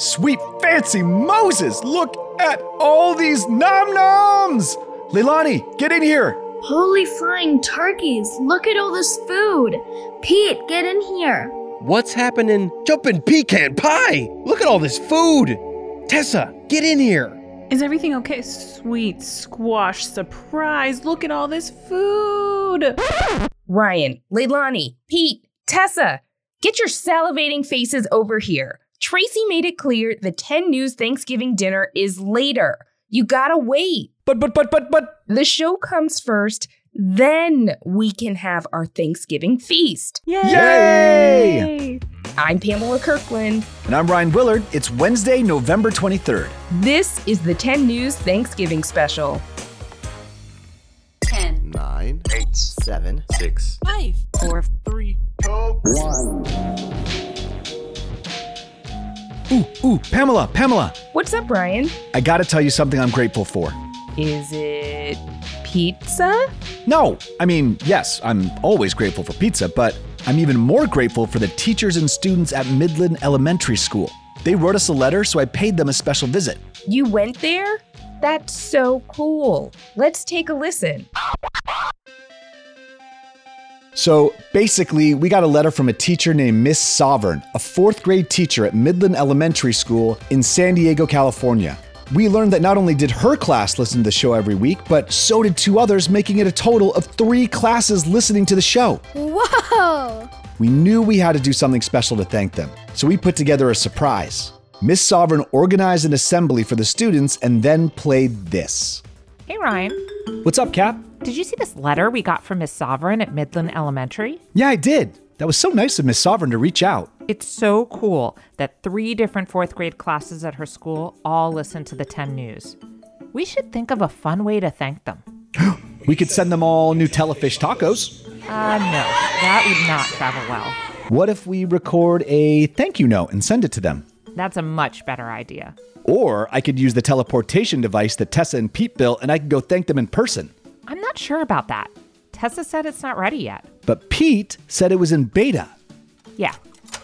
Sweet fancy Moses! Look at all these nom noms! Leilani, get in here! Holy flying turkeys! Look at all this food! Pete, get in here! What's happening? Jumping pecan pie! Look at all this food! Tessa, get in here! Is everything okay? Sweet squash surprise! Look at all this food! Ryan, Leilani, Pete, Tessa, get your salivating faces over here. Tracy made it clear the 10 News Thanksgiving dinner is later. You gotta wait. But, but, but, but, but. The show comes first, then we can have our Thanksgiving feast. Yay! Yay! I'm Pamela Kirkland. And I'm Ryan Willard. It's Wednesday, November 23rd. This is the 10 News Thanksgiving special. 10, 9, 8, 7, 6, 5, 4, 3, Ooh, ooh, Pamela, Pamela. What's up, Ryan? I gotta tell you something I'm grateful for. Is it pizza? No, I mean, yes, I'm always grateful for pizza, but I'm even more grateful for the teachers and students at Midland Elementary School. They wrote us a letter, so I paid them a special visit. You went there? That's so cool. Let's take a listen. So basically, we got a letter from a teacher named Miss Sovereign, a fourth grade teacher at Midland Elementary School in San Diego, California. We learned that not only did her class listen to the show every week, but so did two others, making it a total of three classes listening to the show. Whoa! We knew we had to do something special to thank them, so we put together a surprise. Miss Sovereign organized an assembly for the students and then played this. Hey, Ryan. What's up, Cap? Did you see this letter we got from Miss Sovereign at Midland Elementary? Yeah, I did. That was so nice of Miss Sovereign to reach out. It's so cool that three different fourth grade classes at her school all listen to the 10 News. We should think of a fun way to thank them. We could send them all Nutella fish tacos. Uh, no, that would not travel well. What if we record a thank you note and send it to them? That's a much better idea. Or I could use the teleportation device that Tessa and Pete built and I could go thank them in person. I'm not sure about that. Tessa said it's not ready yet. But Pete said it was in beta. Yeah,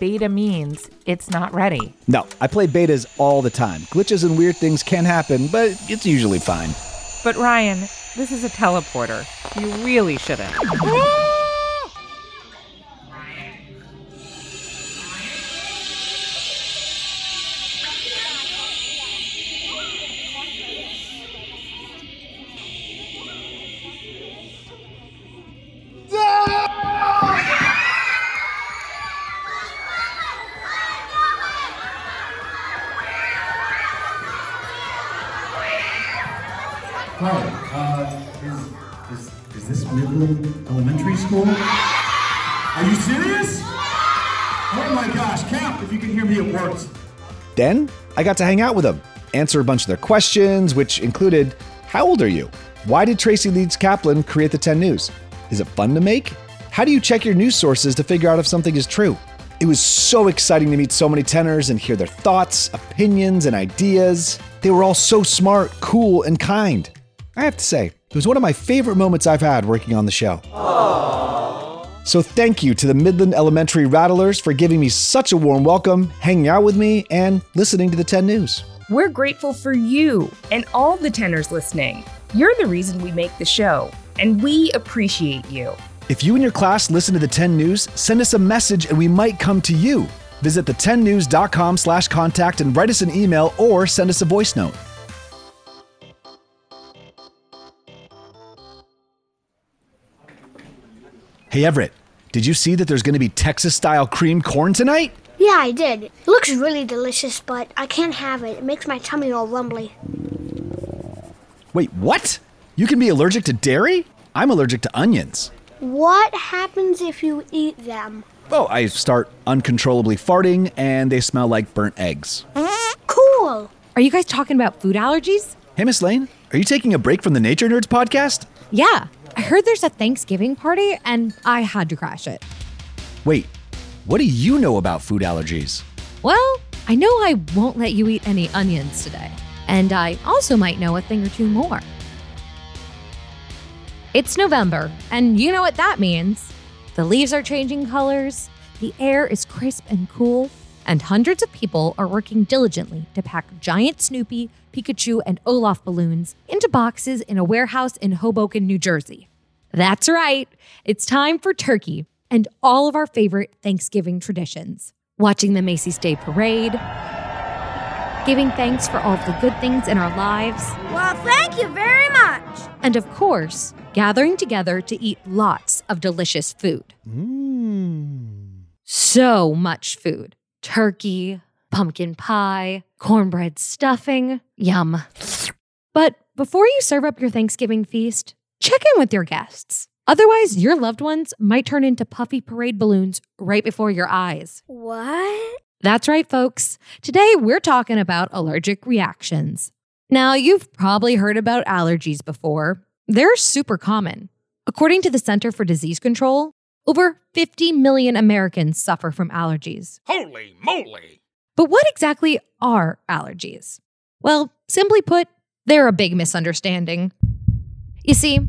beta means it's not ready. No, I play betas all the time. Glitches and weird things can happen, but it's usually fine. But Ryan, this is a teleporter. You really shouldn't. Hi, uh, is, is, is this Midland Elementary School? Are you serious? Oh my gosh, Cap, if you can hear me, it worked. Then I got to hang out with them, answer a bunch of their questions, which included How old are you? Why did Tracy Leeds Kaplan create the 10 News? Is it fun to make? How do you check your news sources to figure out if something is true? It was so exciting to meet so many tenors and hear their thoughts, opinions, and ideas. They were all so smart, cool, and kind. I have to say, it was one of my favorite moments I've had working on the show. So thank you to the Midland Elementary Rattlers for giving me such a warm welcome, hanging out with me, and listening to the 10 News. We're grateful for you and all the tenors listening. You're the reason we make the show, and we appreciate you. If you and your class listen to the 10 News, send us a message and we might come to you. Visit the10news.com slash contact and write us an email or send us a voice note. Hey Everett, did you see that there's going to be Texas style cream corn tonight? Yeah, I did. It looks really delicious, but I can't have it. It makes my tummy all rumbly. Wait, what? You can be allergic to dairy? I'm allergic to onions. What happens if you eat them? Oh, I start uncontrollably farting and they smell like burnt eggs. Cool. Are you guys talking about food allergies? Hey, Miss Laine, are you taking a break from the Nature Nerds podcast? Yeah. I heard there's a Thanksgiving party and I had to crash it. Wait, what do you know about food allergies? Well, I know I won't let you eat any onions today. And I also might know a thing or two more. It's November, and you know what that means. The leaves are changing colors, the air is crisp and cool, and hundreds of people are working diligently to pack giant Snoopy, Pikachu, and Olaf balloons into boxes in a warehouse in Hoboken, New Jersey. That's right, it's time for turkey and all of our favorite Thanksgiving traditions. Watching the Macy's Day Parade, giving thanks for all of the good things in our lives, Well, thank you very much. and of course, gathering together to eat lots of delicious food. Mmm. So much food turkey, pumpkin pie, cornbread stuffing. Yum. But before you serve up your Thanksgiving feast, check in with your guests. Otherwise, your loved ones might turn into puffy parade balloons right before your eyes. What? That's right, folks. Today we're talking about allergic reactions. Now, you've probably heard about allergies before. They're super common. According to the Center for Disease Control, over 50 million Americans suffer from allergies. Holy moly! But what exactly are allergies? Well, simply put, they're a big misunderstanding. You see,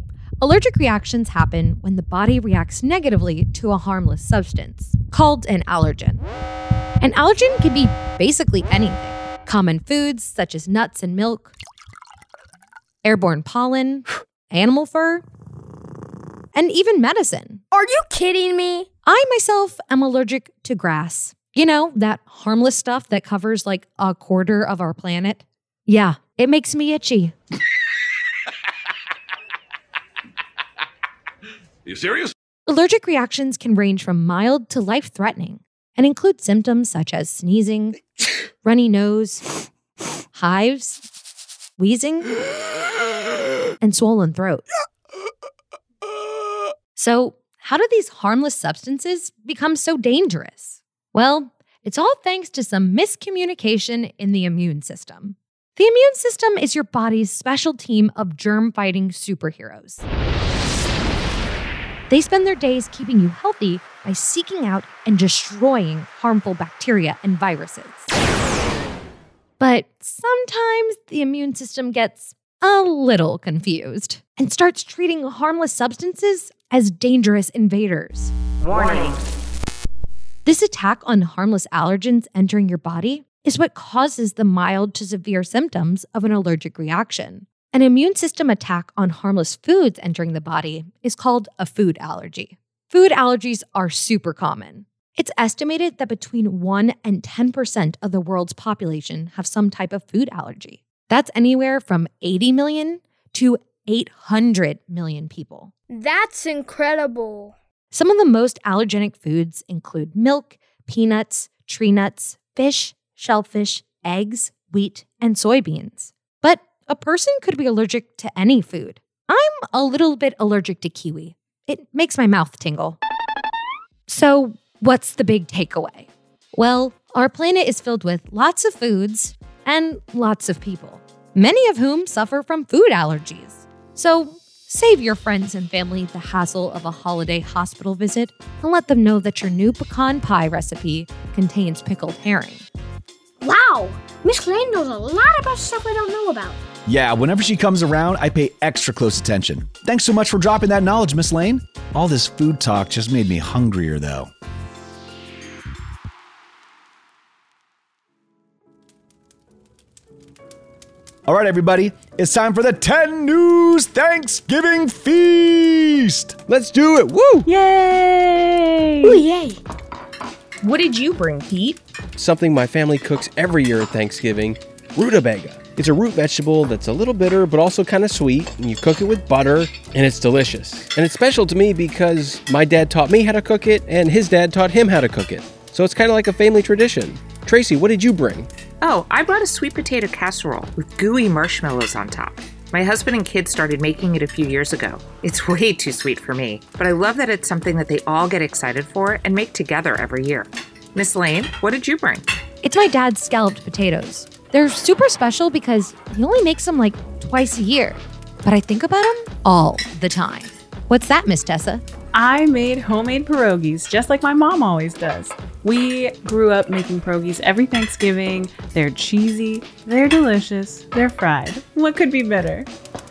allergic reactions happen when the body reacts negatively to a harmless substance called an allergen. An allergen can be basically anything common foods such as nuts and milk, airborne pollen, animal fur, and even medicine. Are you kidding me? I myself am allergic to grass. You know, that harmless stuff that covers like a quarter of our planet. Yeah, it makes me itchy. You serious? Allergic reactions can range from mild to life threatening and include symptoms such as sneezing, runny nose, hives, wheezing, and swollen throat. So, how do these harmless substances become so dangerous? Well, it's all thanks to some miscommunication in the immune system. The immune system is your body's special team of germ fighting superheroes. They spend their days keeping you healthy by seeking out and destroying harmful bacteria and viruses. But sometimes the immune system gets a little confused and starts treating harmless substances as dangerous invaders. Warning. This attack on harmless allergens entering your body is what causes the mild to severe symptoms of an allergic reaction. An immune system attack on harmless foods entering the body is called a food allergy. Food allergies are super common. It's estimated that between 1 and 10% of the world's population have some type of food allergy. That's anywhere from 80 million to 800 million people. That's incredible. Some of the most allergenic foods include milk, peanuts, tree nuts, fish, shellfish, eggs, wheat, and soybeans. But a person could be allergic to any food. I'm a little bit allergic to kiwi. It makes my mouth tingle. So, what's the big takeaway? Well, our planet is filled with lots of foods and lots of people, many of whom suffer from food allergies. So, save your friends and family the hassle of a holiday hospital visit and let them know that your new pecan pie recipe contains pickled herring. Wow, Miss Laine knows a lot about stuff I don't know about. Yeah, whenever she comes around, I pay extra close attention. Thanks so much for dropping that knowledge, Miss Laine. All this food talk just made me hungrier, though. All right, everybody, it's time for the 10 News Thanksgiving Feast. Let's do it. Woo! Yay! Ooh, yay. What did you bring, Pete? Something my family cooks every year at Thanksgiving rutabaga. It's a root vegetable that's a little bitter but also kind of sweet, and you cook it with butter, and it's delicious. And it's special to me because my dad taught me how to cook it, and his dad taught him how to cook it. So it's kind of like a family tradition. Tracy, what did you bring? Oh, I brought a sweet potato casserole with gooey marshmallows on top. My husband and kids started making it a few years ago. It's way too sweet for me, but I love that it's something that they all get excited for and make together every year. Miss Laine, what did you bring? It's my dad's scalloped potatoes. They're super special because he only makes them like twice a year. But I think about them all the time. What's that, Miss Tessa? I made homemade pierogies just like my mom always does. We grew up making pierogies every Thanksgiving. They're cheesy, they're delicious, they're fried. What could be better?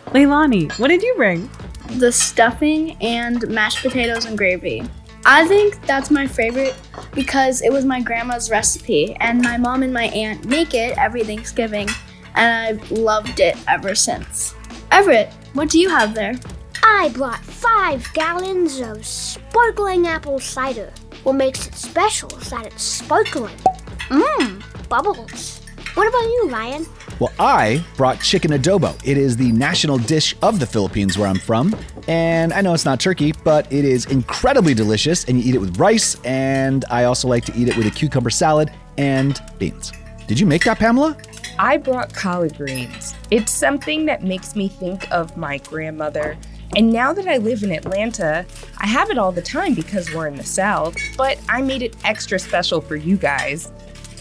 Leilani, what did you bring? The stuffing and mashed potatoes and gravy. I think that's my favorite because it was my grandma's recipe, and my mom and my aunt make it every Thanksgiving, and I've loved it ever since. Everett, what do you have there? I brought five gallons of sparkling apple cider. What makes it special is that it's sparkling. Mmm, bubbles. What about you, Ryan? Well, I brought chicken adobo. It is the national dish of the Philippines where I'm from. And I know it's not turkey, but it is incredibly delicious. And you eat it with rice. And I also like to eat it with a cucumber salad and beans. Did you make that, Pamela? I brought collard greens. It's something that makes me think of my grandmother. And now that I live in Atlanta, I have it all the time because we're in the South, but I made it extra special for you guys.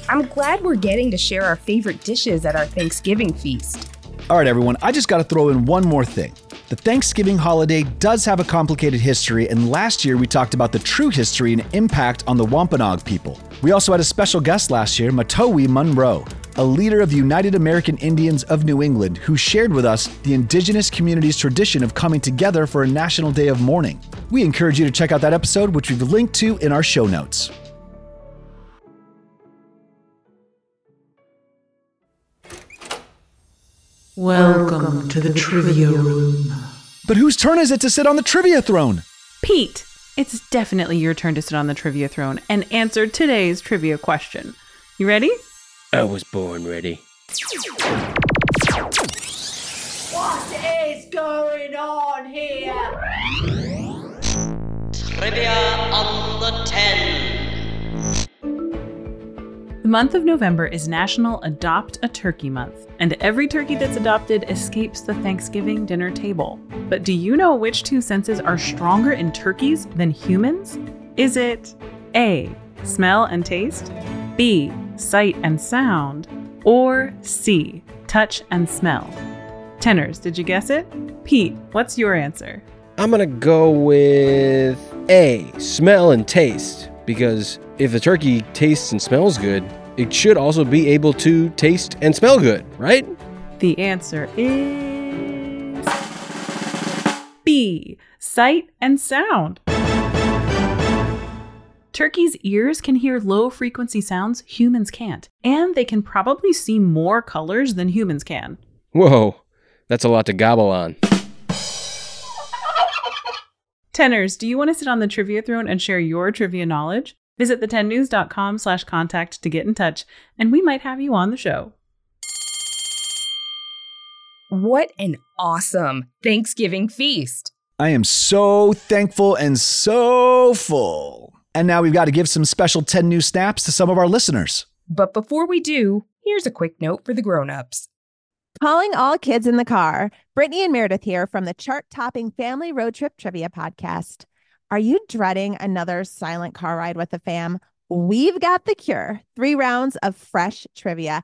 I'm glad we're getting to share our favorite dishes at our Thanksgiving feast. All right, everyone, I just got to throw in one more thing. The Thanksgiving holiday does have a complicated history, and last year we talked about the true history and impact on the Wampanoag people. We also had a special guest last year, Mahtowin Munro, a leader of the United American Indians of New England, who shared with us the indigenous community's tradition of coming together for a national day of mourning. We encourage you to check out that episode, which we've linked to in our show notes. Welcome to the trivia room. But whose turn is it to sit on the trivia throne? Pete, it's definitely your turn to sit on the trivia throne and answer today's trivia question. You ready? I was born ready. What is going on here? Trivia on the 10. The month of November is National Adopt a Turkey Month, and every turkey that's adopted escapes the Thanksgiving dinner table. But do you know which two senses are stronger in turkeys than humans? Is it A, smell and taste, B, sight and sound, or C, touch and smell? Tenors, did you guess it? Pete, what's your answer? I'm gonna go with A, smell and taste, because if the turkey tastes and smells good, it should also be able to taste and smell good, right? The answer is B, sight and sound. Turkeys' ears can hear low frequency sounds humans can't, and they can probably see more colors than humans can. Whoa, that's a lot to gobble on. Tenors, do you want to sit on the trivia throne and share your trivia knowledge? Visit the10news.com slash contact to get in touch, and we might have you on the show. What an awesome Thanksgiving feast! I am so thankful and so full. And now we've got to give some special 10 new snaps to some of our listeners. But before we do, here's a quick note for the grown-ups. Calling all kids in the car. Brittany and Meredith here from the chart topping Family Road Trip Trivia Podcast. Are you dreading another silent car ride with the fam? We've got the cure. Three rounds of fresh trivia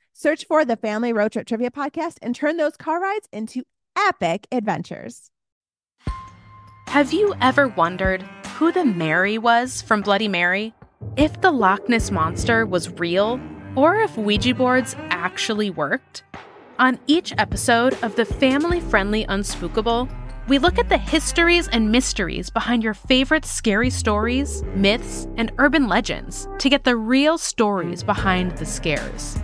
Search for the Family Road Trip Trivia Podcast and turn those car rides into epic adventures. Have you ever wondered who the Mary was from Bloody Mary? If the Loch Ness Monster was real, or if Ouija boards actually worked? On each episode of the family friendly Unspookable, we look at the histories and mysteries behind your favorite scary stories, myths, and urban legends to get the real stories behind the scares.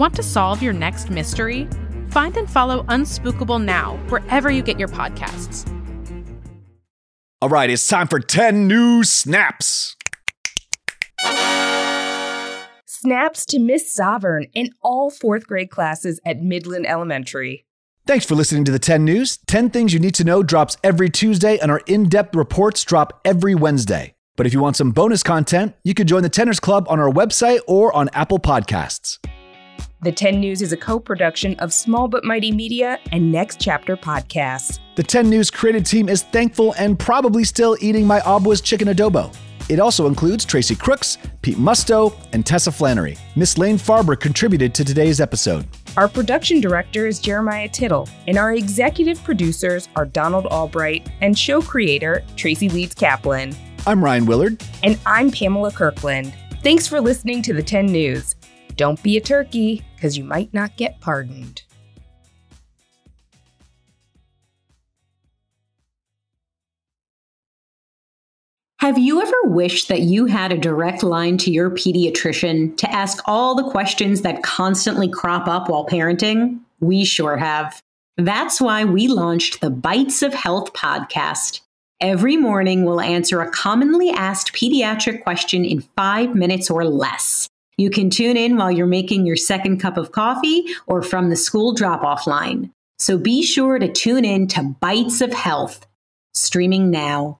Want to solve your next mystery? Find and follow Unspookable now, wherever you get your podcasts. All right, it's time for 10 new snaps. Snaps to Miss Sovereign in all fourth grade classes at Midland Elementary. Thanks for listening to the 10 News. 10 Things You Need to Know drops every Tuesday, and our in depth reports drop every Wednesday. But if you want some bonus content, you can join the Tenors Club on our website or on Apple Podcasts. The 10 News is a co production of Small But Mighty Media and Next Chapter Podcasts. The 10 News creative team is thankful and probably still eating my Abwa's chicken adobo. It also includes Tracy Crooks, Pete Musto, and Tessa Flannery. Miss Laine Farber contributed to today's episode. Our production director is Jeremiah Tittle, and our executive producers are Donald Albright and show creator Tracy Leeds Kaplan. I'm Ryan Willard. And I'm Pamela Kirkland. Thanks for listening to the 10 News. Don't be a turkey, because you might not get pardoned. Have you ever wished that you had a direct line to your pediatrician to ask all the questions that constantly crop up while parenting? We sure have. That's why we launched the Bites of Health podcast. Every morning, we'll answer a commonly asked pediatric question in five minutes or less. You can tune in while you're making your second cup of coffee or from the school drop off line. So be sure to tune in to Bites of Health, streaming now.